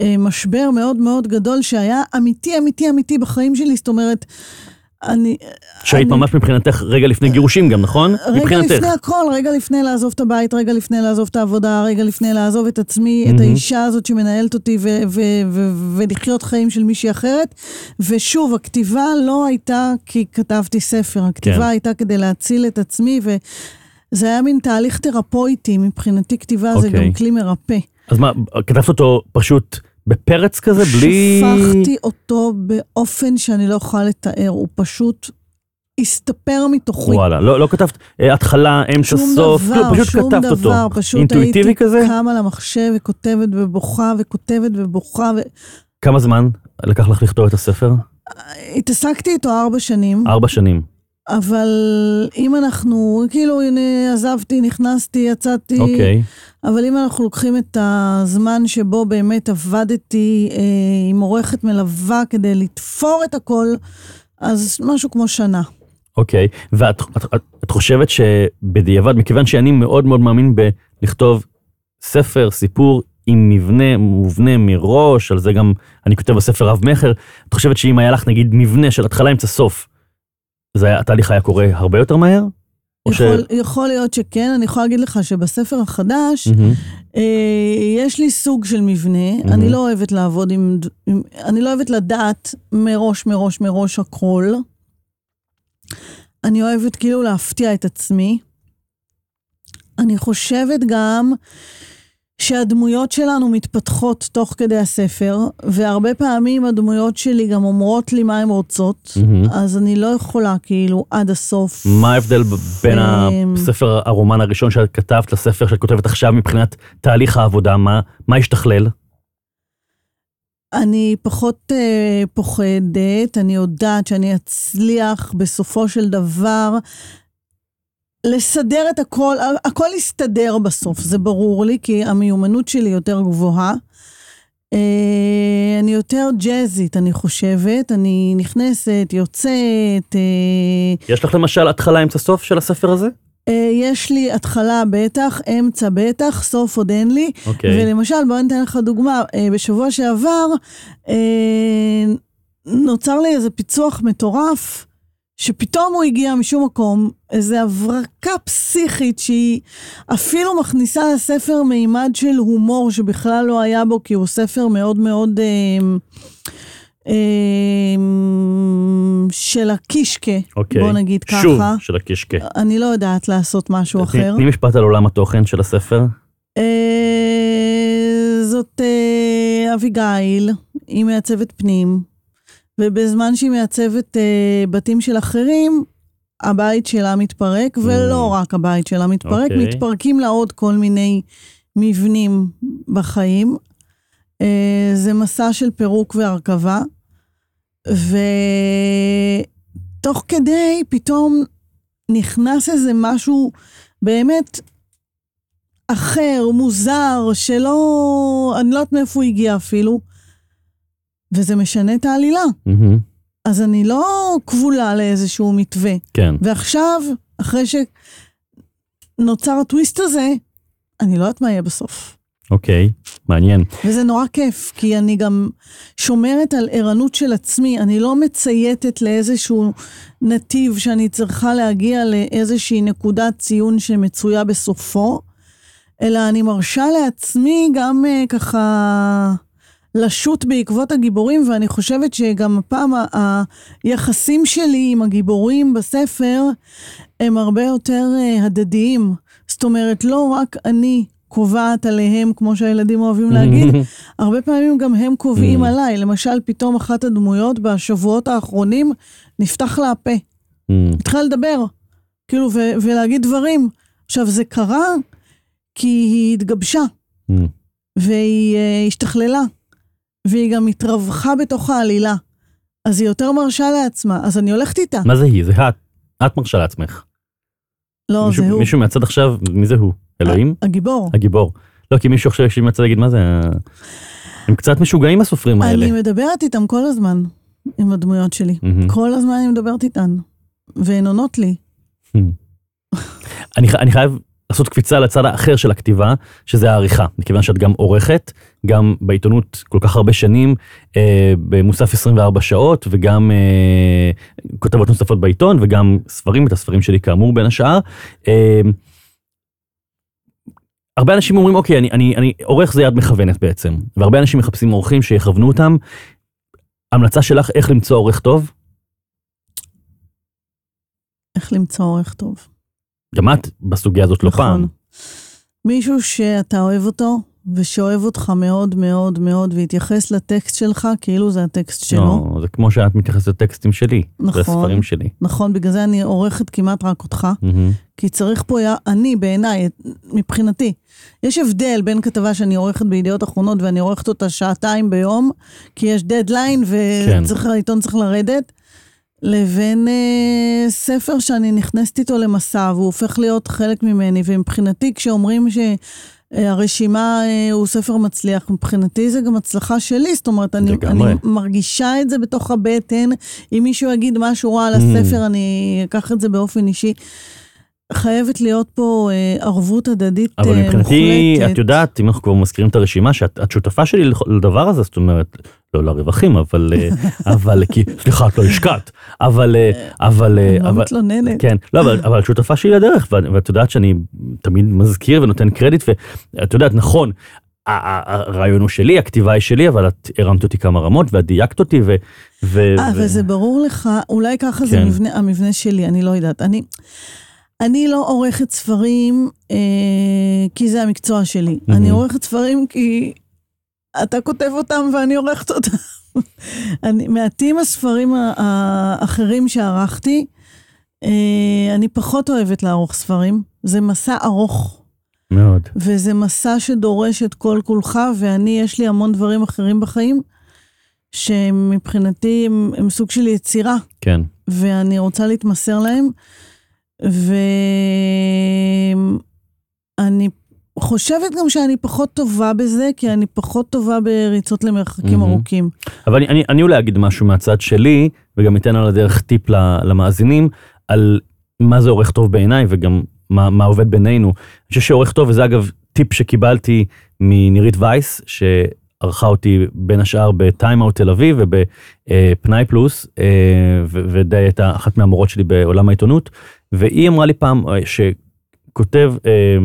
אה, משבר מאוד מאוד גדול שהיה אמיתי, אמיתי, אמיתי בחיים שלי. זאת אומרת, אני... שהיית אני- ממש מבחינתך רגע לפני גירושים גם, נכון? רגע מבחינתך. לפני הכל, רגע לפני לעזוב את הבית, רגע לפני לעזוב את העבודה, רגע לפני לעזוב את עצמי, את מהמם. האישה הזאת שמנהלת אותי ו- ו- ו- ולחיות חיים של מישהי אחרת. ושוב, הכתיבה לא הייתה כי כתבתי ספר, הכתיבה כן. הייתה כדי להציל את עצמי, וזה היה מין תהליך תרפויטי, מבחינתי כתיבה זה אוקיי. גם כלי מרפא. אז מה, כתבת אותו פשוט בפרץ כזה, בלי... שפכתי אותו באופן שאני לא יכולה לתאר, הוא פשוט הסתפר מתוכי. וואלה, לא, לא כתבת אה, התחלה, אמצע, שום סוף, דבר, כלום, פשוט שום כתבת אותו. דבר, פשוט אינטואיטיבי הייתי כזה? קמה למחשב וכותבת ובוכה וכותבת ובוכה, כמה זמן לקח לך לכתוב את הספר? והתעסקתי איתו ארבע שנים, ארבע שנים. אבל אם אנחנו, כאילו, הנה, עזבתי, נכנסתי, יצאתי, אוקיי. אבל אם אנחנו לוקחים את הזמן שבו באמת עבדתי אה, עם עורכת מלווה כדי לתפור את הכל, אז משהו כמו שנה. אוקיי, ואת את, את, את חושבת שבדיעבד, מכיוון שאני מאוד מאוד מאמין בלכתוב ספר, סיפור עם מבנה מובנה מראש, על זה גם אני כותב בספר רב-מכר, את חושבת שאם היה לך נגיד מבנה של התחלה אמצע סוף, זה היה, התהליך היה קורה הרבה יותר מהר? או ש- יכול, יכול להיות שכן, אני יכולה להגיד לך שבספר החדש, מהמם. אה, יש לי סוג של מבנה, מהמם. אני לא אוהבת לעבוד עם, עם... אני לא אוהבת לדעת מראש, מראש, מראש הכל. אני אוהבת כאילו להפתיע את עצמי. אני חושבת גם שהדמויות שלנו מתפתחות תוך כדי הספר, והרבה פעמים הדמויות שלי גם אומרות לי מה הן רוצות, מהמם. אז אני לא יכולה כאילו עד הסוף. מה ההבדל בין אמ, הספר, הרומן הראשון שאת כתבת לספר שאת כותבת עכשיו מבחינת תהליך העבודה? מה, מה השתכלל? אני פחות אה, פוחדת, אני יודעת שאני אצליח בסופו של דבר לסדר את הכל, הכל יסתדר בסוף, זה ברור לי, כי המיומנות שלי יותר גבוהה. אה, אני יותר ג'אזית, אני חושבת, אני נכנסת, יוצאת, אה, יש לך למשל התחלה אמצע סוף של הספר הזה? אה, יש לי התחלה בטח, אמצע בטח, סוף עוד אין לי. אוקיי. ולמשל, בוא ניתן לך דוגמה, בשבוע שעבר נוצר לי איזה פיצוח מטורף, שפתאום הוא הגיע משום מקום, איזו הברקה פסיכית שהיא אפילו מכניסה לספר מימד של הומור שבכלל לא היה בו, כי הוא ספר מאוד מאוד אה, אה, של הקישקה, אוקיי. בוא נגיד שוב, ככה. של הקישקה. אני לא יודעת לעשות משהו אחר. תני משפט על עולם התוכן של הספר. אה, זאת אה, אביגיל, היא מעצבת פנים, ובזמן שהיא מעצבת אה, בתים של אחרים, הבית שלה מתפרק, ולא רק הבית שלה מתפרק, אוקיי. מתפרקים לה עוד כל מיני מבנים בחיים. אה, זה מסע של פירוק והרכבה, ותוך כדי פתאום נכנס איזה משהו באמת אחר, מוזר, שלא... אני לא יודעת מאיפה הוא הגיע אפילו, וזה משנה את העלילה. מהמם. אז אני לא כבולה לאיזשהו מתווה. כן. ועכשיו, אחרי שנוצר הטוויסט הזה, אני לא יודעת מה יהיה בסוף. אוקיי, מעניין. וזה נורא כיף, כי אני גם שומרת על ערנות של עצמי, אני לא מצייתת לאיזשהו נתיב שאני צריכה להגיע לאיזושהי נקודת ציון שמצויה בסופו, אלא אני מרשה לעצמי גם uh, ככה לשוט בעקבות הגיבורים, ואני חושבת שגם הפעם ה- היחסים שלי עם הגיבורים בספר הם הרבה יותר uh, הדדיים. זאת אומרת, לא רק אני קובעת עליהם, כמו שהילדים אוהבים להגיד, (laughs) הרבה פעמים גם הם קובעים Mm. עליי. למשל, פתאום אחת הדמויות בשבועות האחרונים, נפתח לה הפה. מהמם. התחילה לדבר, כאילו, ו- ולהגיד דברים. עכשיו, זה קרה כי היא התגבשה, מהמם. והיא uh, השתכללה, והיא גם התרווחה בתוך העלילה. אז היא יותר מרשה לעצמה, אז אני הולכת איתה. מה זה היא? זה את. את מרשה לעצמך. לא, מישהו- זה הוא. מישהו מהצד עכשיו, מי זה הוא? אלוהים? הגיבור. הגיבור. לא, כי מישהו עכשיו יקשיב מהצד יגיד, מה זה? הם קצת משוגעים הסופרים האלה. אני מדברת איתם כל הזמן, עם הדמויות שלי. מהמם. כל הזמן אני מדברת איתן, והן עונות לי. אני, אני חייב לעשות קפיצה לצד האחר של הכתיבה, שזה העריכה, מכיוון שאת גם עורכת, גם בעיתונות כל כך הרבה שנים, אה, במוסף 24 שעות, וגם אה, כותבות נוספות בעיתון, וגם ספרים, את הספרים שלי כאמור בין השאר. אה, הרבה אנשים אומרים, אוקיי, אני, אני, אני עורך זה יד מכוונת בעצם, והרבה אנשים מחפשים עורכים שיכוונו אותם. המלצה שלך איך למצוא עורך טוב? איך למצוא עורך טוב. גם את בסוגיה הזאת לא פעם. נכון. מישהו שאתה אוהב אותו, ושאוהב אותך מאוד מאוד מאוד, והתייחס לטקסט שלך כאילו זה הטקסט שלו. לא, זה כמו שאת מתייחסת לטקסטים שלי, נכון. לספרים שלי. נכון, בגלל זה אני עורכת כמעט רק אותך. מהמם. כי צריך פה, אני בעיניי, מבחינתי, יש הבדל בין כתבה שאני עורכת בידיעות אחרונות ואני עורכת אותה שעתיים ביום, כי יש דדליין כן. וצריך, העיתון צריך לרדת, לבין אה, ספר שאני נכנסת איתו למסע והוא הופך להיות חלק ממני, ומבחינתי כשאומרים שהרשימה אה, הוא ספר מצליח, מבחינתי זה גם הצלחה שלי, זאת אומרת, אני. אני מרגישה את זה בתוך הבטן, אם מישהו יגיד משהו רע על Mm. הספר, אני אקח את זה באופן אישי. חייבת להיות פה אה, ערבות הדדית אה, אבל מוחלטת. מבחינתי, את יודעת, אם אנחנו כבר מזכירים את הרשימה, שאת את שותפה שלי לדבר הזה, זאת אומרת, לא לרווחים, אבל, אה, (laughs) אבל, כי, סליחה, את לא השקעת, אבל, אבל, אני לא אבל, מתלוננת. כן, לא, אבל, אבל שותפה שלי לדרך, ואת יודעת שאני תמיד מזכיר ונותן קרדיט, ואת יודעת, נכון, הרעיון הוא שלי, הכתיבה היא שלי, אבל את הרמת אותי כמה רמות, ואת דייקת אותי, ו... ו- אה, ו- אבל זה ברור לך, אולי ככה זה כן. מבנה, המבנה שלי, אני לא יודעת. אני, אני לא עורכת ספרים אה, כי זה המקצוע שלי. מהמם. אני עורכת ספרים כי אתה כותב אותם ואני עורכת אותם. (laughs) אני, מעטים הספרים האחרים שערכתי, אה, אני פחות אוהבת לערוך ספרים. זה מסע ארוך. מאוד. וזה מסע שדורש את כל כולך, ואני, יש לי המון דברים אחרים בחיים, שמבחינתי הם, הם סוג של יצירה, כן. ואני רוצה להתמסר להם, ואני חושבת גם שאני פחות טובה בזה, כי אני פחות טובה בריצות למרחקים מהמם. ארוכים. אבל אני, אני, אני אולי אגיד משהו מהצד שלי, וגם אתן על הדרך טיפ למאזינים, על מה זה עורך טוב בעיניי, וגם מה, מה עובד בינינו. אני חושב שעורך טוב, וזה אגב טיפ שקיבלתי מנירית וייס, ערכה אותי בין השאר בטיים-אאוט תל אביב ובפנאי פלוס, אה, ו- ודי הייתה אחת מהמורות שלי בעולם העיתונות, והיא אמרה לי פעם אה, שכותב, אה,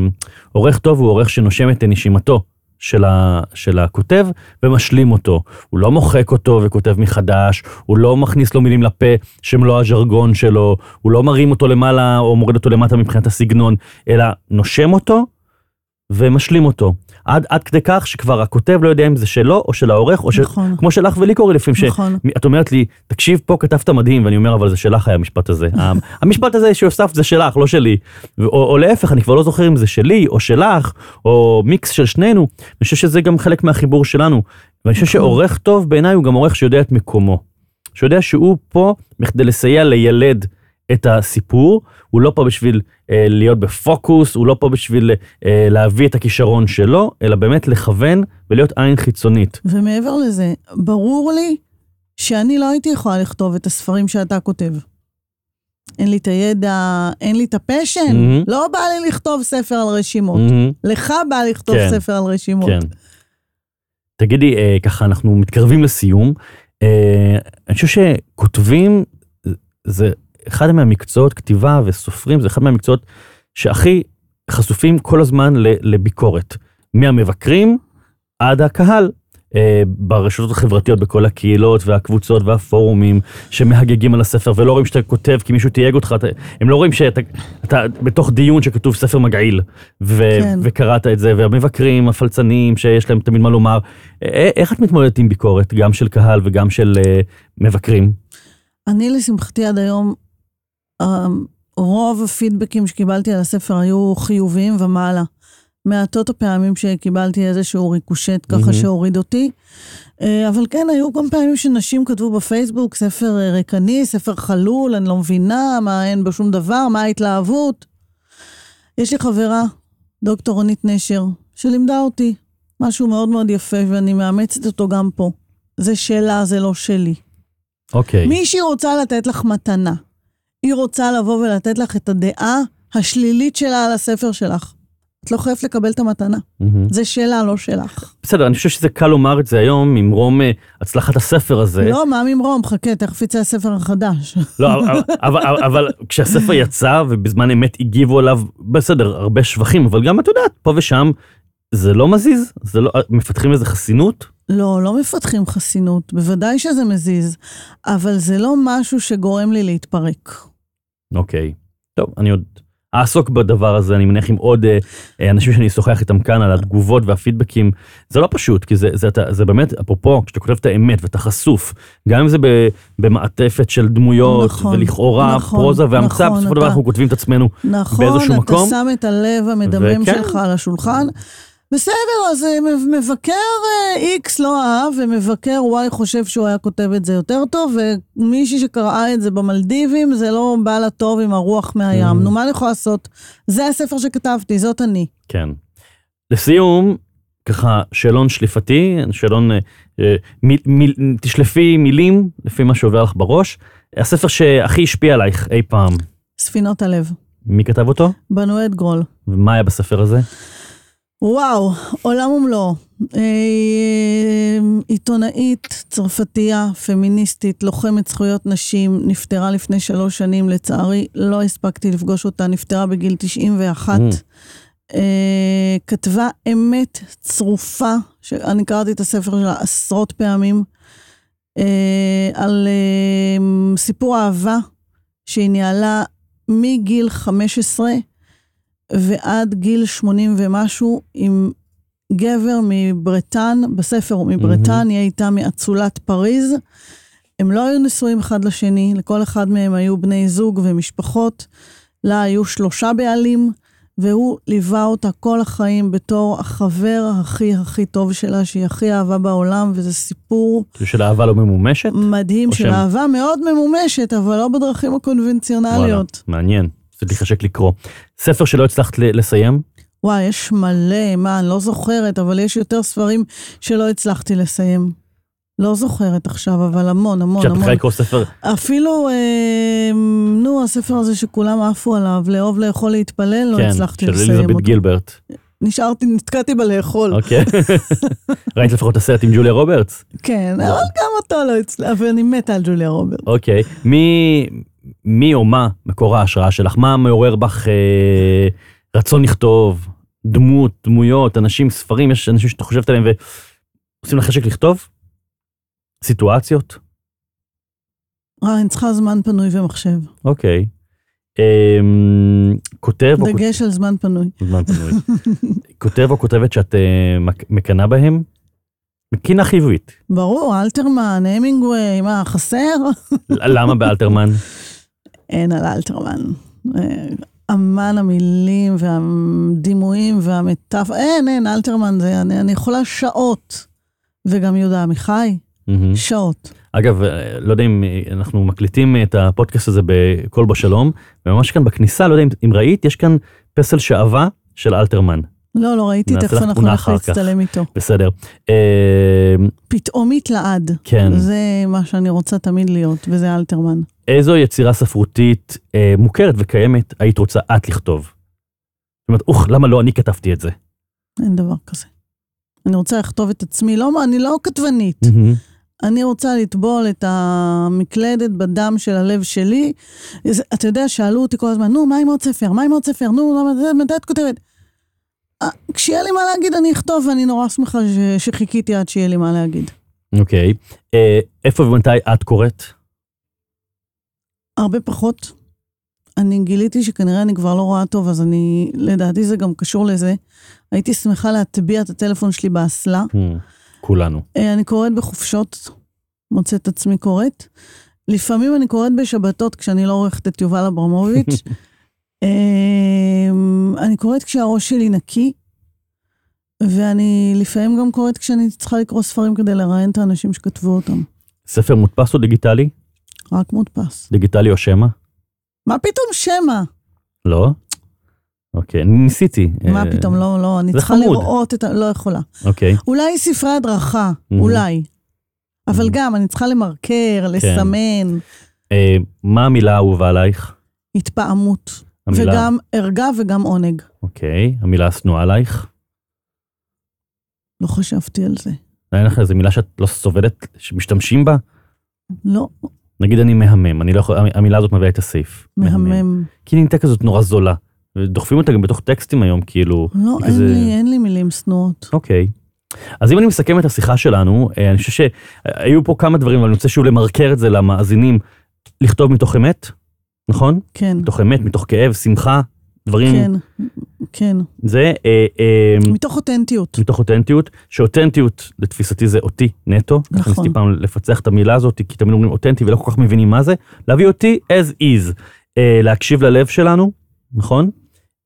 עורך טוב הוא עורך שנושם את נשימתו. של, ה, של הכותב ומשלים אותו. הוא לא מוחק אותו וכותב מחדש, הוא לא מכניס לו מילים לפה שהם לא הז'רגון שלו, הוא לא מרים אותו למעלה או מוריד אותו למטה מבחינת הסגנון, אלא נושם אותו ומשלים אותו. עד, עד כדי כך שכבר הכותב לא יודע אם זה שלו או של העורך, או נכון. ש... כמו שלך ולי קורה לפעמים, נכון. שאת אומרת לי, תקשיב פה כתבת מדהים, ואני אומר, אבל זה שלך היה המשפט הזה. (laughs) המשפט הזה שהוספת זה שלך, לא שלי. ו- או, או להפך, אני כבר לא זוכר אם זה שלי או שלך, או מיקס של שנינו. אני חושב שזה גם חלק מהחיבור שלנו. ואני חושב נכון. שעורך טוב בעיניי הוא גם עורך שיודע את מקומו. שיודע שהוא פה בכדי לסייע לילד את הסיפור, הוא לא פה בשביל אה, להיות בפוקוס, הוא לא פה בשביל אה, להביא את הכישרון שלו, אלא באמת לכוון ולהיות עין חיצונית. ומעבר לזה, ברור לי שאני לא הייתי יכולה לכתוב את הספרים שאתה כותב. אין לי את הידע, אין לי את הפשן. מהמם. לא בא לי לכתוב ספר על רשימות. מהמם. לך בא לכתוב כן. ספר על רשימות. כן. תגידי, אה, ככה אנחנו מתקרבים לסיום. אה, אני חושב שכותבים זה אחד מהמקצועות, כתיבה וסופרים זה אחד מהמקצועות שהכי חשופים כל הזמן לביקורת. מהמבקרים עד הקהל. אה, ברשתות החברתיות, בכל הקהילות והקבוצות והפורומים שמהגגים על הספר ולא רואים שאתה כותב כי מישהו תייג אותך, אתה, הם לא רואים שאתה אתה בתוך דיון שכתוב ספר מגעיל ו, כן. וקראת את זה, והמבקרים, הפלצנים שיש להם תמיד מה לומר. אה, איך את מתמודדת עם ביקורת, גם של קהל וגם של אה, מבקרים? אני, לשמחתי, עד היום, אה, רוב הפידבקים שקיבלתי על הספר היו חיוביים ומעלה. מעטות הפעמים שקיבלתי איזשהו ריקושט ככה מהמם. שהוריד אותי. אה, אבל כן, היו גם פעמים שנשים כתבו בפייסבוק, ספר אה, ריקני, ספר חלול, אני לא מבינה, מה אין בו שום דבר, מה ההתלהבות. יש לי חברה, דוקטור רונית נשר, שלימדה אותי משהו מאוד מאוד יפה, ואני מאמצת אותו גם פה. זה שלה, זה לא שלי. אוקיי. מישהי רוצה לתת לך מתנה. היא רוצה לבוא ולתת לך את הדעה השלילית שלה על הספר שלך. את לא חייבת לקבל את המתנה. מהמם. זה שלה, לא שלך. בסדר, אני חושב שזה קל לומר את זה היום ממרום אה, הצלחת הספר הזה. לא, מה ממרום? חכה, תכף יצא הספר החדש. לא, אבל, אבל, אבל, אבל כשהספר יצא ובזמן אמת הגיבו עליו, בסדר, הרבה שבחים, אבל גם את יודעת, פה ושם זה לא מזיז, זה לא, מפתחים איזה חסינות. לא, לא מפתחים חסינות, בוודאי שזה מזיז, אבל זה לא משהו שגורם לי להתפרק. אוקיי, טוב, אני עוד אעסוק בדבר הזה, אני מניח עם עוד אה, אה, אנשים שאני אשוחח איתם כאן על התגובות והפידבקים. זה לא פשוט, כי זה, זה, זה, זה באמת, אפרופו, כשאתה כותב את האמת ואתה חשוף, גם אם זה ב, במעטפת של דמויות, נכון, ולכאורה נכון, פרוזה והמצאה, נכון, בסופו של דבר אתה- אנחנו כותבים את עצמנו נכון, באיזשהו אתה מקום. שם את הלב המדמם וכן. שלך על השולחן. בסדר, אז אה, מב- מבקר אה, X לא אהב, ומבקר Y חושב שהוא היה כותב את זה יותר טוב, ומישהי שקראה את זה במלדיבים, זה לא בא לה טוב עם הרוח מהים. Mhm. נו, מה אני יכולה לעשות? זה הספר שכתבתי, זאת אני. כן. לסיום, ככה שאלון שליפתי, שאלון, אה, אה, מיל, מיל, תשלפי מילים לפי מה שעובר לך בראש. הספר שהכי השפיע עלייך אי פעם, ספינות הלב. מי כתב אותו? בנו את גרול. ומה היה בספר הזה? וואו, עולם ומלואו. אה, עיתונאית, צרפתייה, פמיניסטית, לוחמת זכויות נשים, נפטרה לפני שלוש שנים, לצערי לא הספקתי לפגוש אותה, נפטרה בגיל 91. Mm. אה, כתבה אמת צרופה, שאני קראתי את הספר שלה עשרות פעמים, אה, על אה, סיפור אהבה שהיא ניהלה מגיל 15 ועד גיל 80 ומשהו עם גבר מברטן, בספר הוא מברטן, היא הייתה מאצולת פריז. הם לא היו נשואים אחד לשני, לכל אחד מהם היו בני זוג ומשפחות. לה היו שלושה בעלים, והוא ליווה אותה כל החיים בתור החבר הכי הכי טוב שלה, שהיא הכי אהבה בעולם, וזה סיפור כאילו של אהבה לא ממומשת? מדהים של שהם- אהבה מאוד ממומשת, אבל לא בדרכים וואלה, הקונבנציונליות. מעניין. זה תחשק לקרוא. ספר שלא הצלחת לסיים? וואי, יש מלא, מה, אני לא זוכרת, אבל יש יותר ספרים שלא הצלחתי לסיים. לא זוכרת עכשיו, אבל המון, המון, כשאת המון. מתחילה לקרוא ספר, אפילו, אה, נו, הספר הזה שכולם עפו עליו, לאהוב, לאכול, להתפלל, לא כן, הצלחתי של לסיים אליזבת אותו. גילברט. נשארתי, נתקעתי בלאכול. אוקיי. (laughs) ראית לפחות את הסרט עם ג'וליה רוברטס? כן, אבל גם אותו לא הצלח, ואני מתה על ג'וליה רוברט. אוקיי. מי, מי או מה מקור ההשראה שלך? מה מעורר בך אה, רצון לכתוב? דמות, דמויות, אנשים, ספרים, יש אנשים שאתה חושבת עליהם ועושים לך חשק לכתוב? סיטואציות? אה, אני צריכה זמן פנוי ומחשב. אוקיי. אמ, כותב או כותב... דגש על זמן פנוי. זמן פנוי. (laughs) כותב או כותבת שאת אה, מק- מקנאה בהם? מקינה חיובית. ברור, אלתרמן, המינגווי, מה, חסר? למה באלתרמן? (laughs) אין על אלתרמן. אה, אמן המילים והדימויים והמטאפ... אין, אין, אלתרמן זה, אני, אני יכולה שעות. וגם יהודה עמיחי, מהמם. שעות. אגב, אה, לא יודע אם אה, אנחנו מקליטים את הפודקאסט הזה בקול בשלום, וממש כאן בכניסה, לא יודע אם, אם ראית, יש כאן פסל שעווה של אלתרמן. לא, לא ראיתי, תכף אנחנו נלך. להצטלם איתו. בסדר. אה, פתאומית לעד. כן. זה מה שאני רוצה תמיד להיות, וזה אלתרמן. איזו יצירה ספרותית אה, מוכרת וקיימת היית רוצה את לכתוב? זאת אומרת, אוח, למה לא אני כתבתי את זה? אין דבר כזה. אני רוצה לכתוב את עצמי, לא, אני לא כתבנית. מהמם. אני רוצה לטבול את המקלדת בדם של הלב שלי. אתה יודע, שאלו אותי כל הזמן, נו, מה עם עוד ספר? מה עם עוד ספר? נו, למה- מתי את כותבת? כשיהיה לי מה להגיד, אני אכתוב, ואני נורא שמחה ש- שחיכיתי עד שיהיה לי מה להגיד. אוקיי. אה, איפה ומתי את קוראת? הרבה פחות. אני גיליתי שכנראה אני כבר לא רואה טוב, אז אני, לדעתי זה גם קשור לזה. הייתי שמחה להטביע את הטלפון שלי באסלה. Hmm, כולנו. אה, אני קוראת בחופשות, מוצאת את עצמי קוראת. לפעמים אני קוראת בשבתות כשאני לא עורכת את יובל אברמוביץ'. (laughs) אני קוראת כשהראש שלי נקי, ואני לפעמים גם קוראת כשאני צריכה לקרוא ספרים כדי לראיין את האנשים שכתבו אותם. ספר מודפס או דיגיטלי? רק מודפס. דיגיטלי או שמע? מה פתאום שמע? לא? אוקיי, ניסיתי. מה אה, פתאום, לא, לא, אני צריכה חמוד. לראות את ה... לא יכולה. אוקיי. אולי ספרי הדרכה, Mhm. אולי. אבל Mhm. גם, אני צריכה למרקר, לסמן, אה, מה המילה האהובה עלייך? התפעמות. המילה... וגם ערגה וגם עונג. אוקיי. המילה השנואה עלייך? לא חשבתי על זה. אין לך איזה מילה שאת לא סובלת, שמשתמשים בה? לא, נגיד אני מהמם, אני לא יכול, המילה הזאת מביאה את הסעיף. מהמם. כי היא נהייתה כזאת נורא זולה. ודוחפים אותה גם בתוך טקסטים היום, כאילו, לא, כזה- אין לי, אין לי מילים שנואות. אוקיי. אז אם אני מסכם את השיחה שלנו, אה, אני חושב שהיו פה כמה דברים, אבל אני רוצה שוב למרקר את זה למאזינים, לכתוב מתוך אמת, נכון? כן, מתוך אמת, מתוך כאב, שמחה, דברים, כן, כן. זה, אה, אה, מתוך אותנטיות. מתוך אותנטיות, שאותנטיות לתפיסתי זה אותי נטו, נכון. ניסיתי פעם לפצח את המילה הזאת, כי תמיד אומרים אותנטי ולא כל כך מבינים מה זה, להביא אותי as is, אה, להקשיב ללב שלנו, נכון?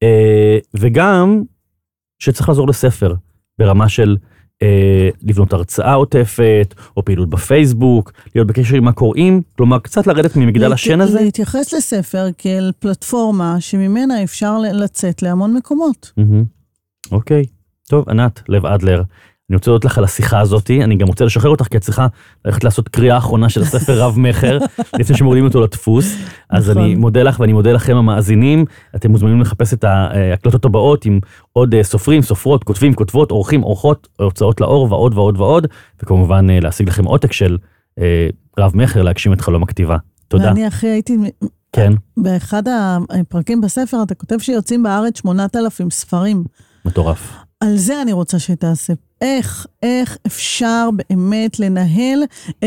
אה, וגם שצריך לעזור לספר ברמה של לבנות הרצאה עוטפת, או פעילות בפייסבוק, להיות בקשר עם הקוראים, כלומר קצת לרדת ממגדל השן הזה. להתייחס לספר כאל פלטפורמה שממנה אפשר לצאת להמון מקומות. אוקיי, טוב, ענת, לב אדלר. אני רוצה להודות לך על השיחה הזאת, אני גם רוצה לשחרר אותך, כי את צריכה ללכת לעשות קריאה אחרונה של הספר רב-מכר, (laughs) לפני שמורידים אותו לדפוס. אז נכון. אני מודה לך ואני מודה לכם המאזינים, אתם מוזמנים לחפש את ההקלטות הבאות עם עוד אה, סופרים, סופרות, כותבים, כותבות, עורכים, עורכות, הוצאות לאור ועוד ועוד ועוד, וכמובן אה, להשיג לכם עותק של אה, רב-מכר להגשים את חלום הכתיבה. תודה. ואני הכי הייתי, כן, באחד הפרקים בספר אתה כותב שיוצאים בארץ 8,000 ספרים. מטורף. על זה אני רוצה שתעשה. איך, איך אפשר באמת לנהל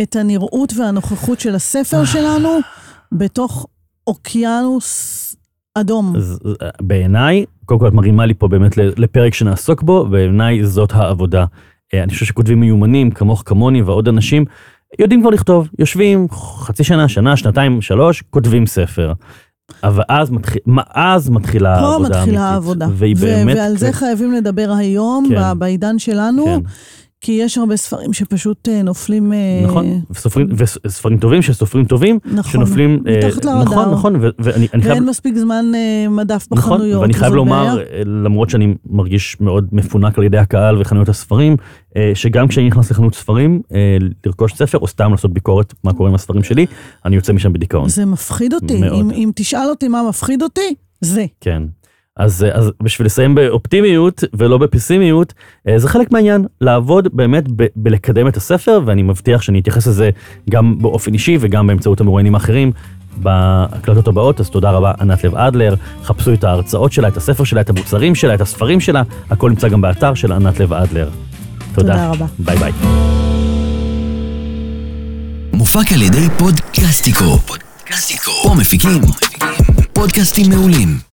את הנראות והנוכחות של הספר שלנו בתוך אוקיינוס אדום. אה, בעיניי, קודם כל את מרימה לי פה באמת לפרק שנעסוק בו, בעיניי זאת העבודה. אה, אני חושב שכותבים מיומנים, כמוך, כמוני ועוד אנשים, יודעים כבר לכתוב, יושבים חצי שנה, שנה, שנתיים, שלוש, כותבים ספר. אבל אז, מתחיל, אז מתחילה פה העבודה האמיתית. מתחילה העבודה. והיא ו- באמת... ועל זה חייבים לדבר היום, כן. בעידן שלנו, כן, כי יש הרבה ספרים שפשוט אה, נופלים... אה, נכון, וסופרים, וספרים טובים של סופרים טובים, נכון. שנופלים... אה, מתחת לרדאר. נכון, נכון, ואני אני חייב... ואין מספיק זמן מדף נכון, בחנויות. ואני חייב לומר, בעיה. למרות שאני מרגיש מאוד מפונק על ידי הקהל וחנויות הספרים, שגם כשאני נכנס לחנות ספרים, לרכוש ספר או סתם לעשות ביקורת מה קורה עם הספרים שלי, אני יוצא משם בדיכאון. זה מפחיד אותי. מאוד. אם, אם תשאל אותי מה מפחיד אותי, זה. כן. אז, אז בשביל לסיים באופטימיות ולא בפסימיות, אה, זה חלק מהעניין, לעבוד באמת ב- בלקדם את הספר, ואני מבטיח שאני אתייחס לזה גם באופן אישי וגם באמצעות המרואיינים האחרים. בהקלטות הבאות, אז תודה רבה ענת לב אדלר, חפשו את ההרצאות שלה, את הספר שלה, את המוצרים שלה, את הספרים שלה, הכל נמצא גם באתר של ענת לב אדלר. תודה. תודה רבה. ביי ביי. מופק על ידי פודקאסטיקו. פודקאסטיקו. פה מפיקים פודקאסטים מעולים.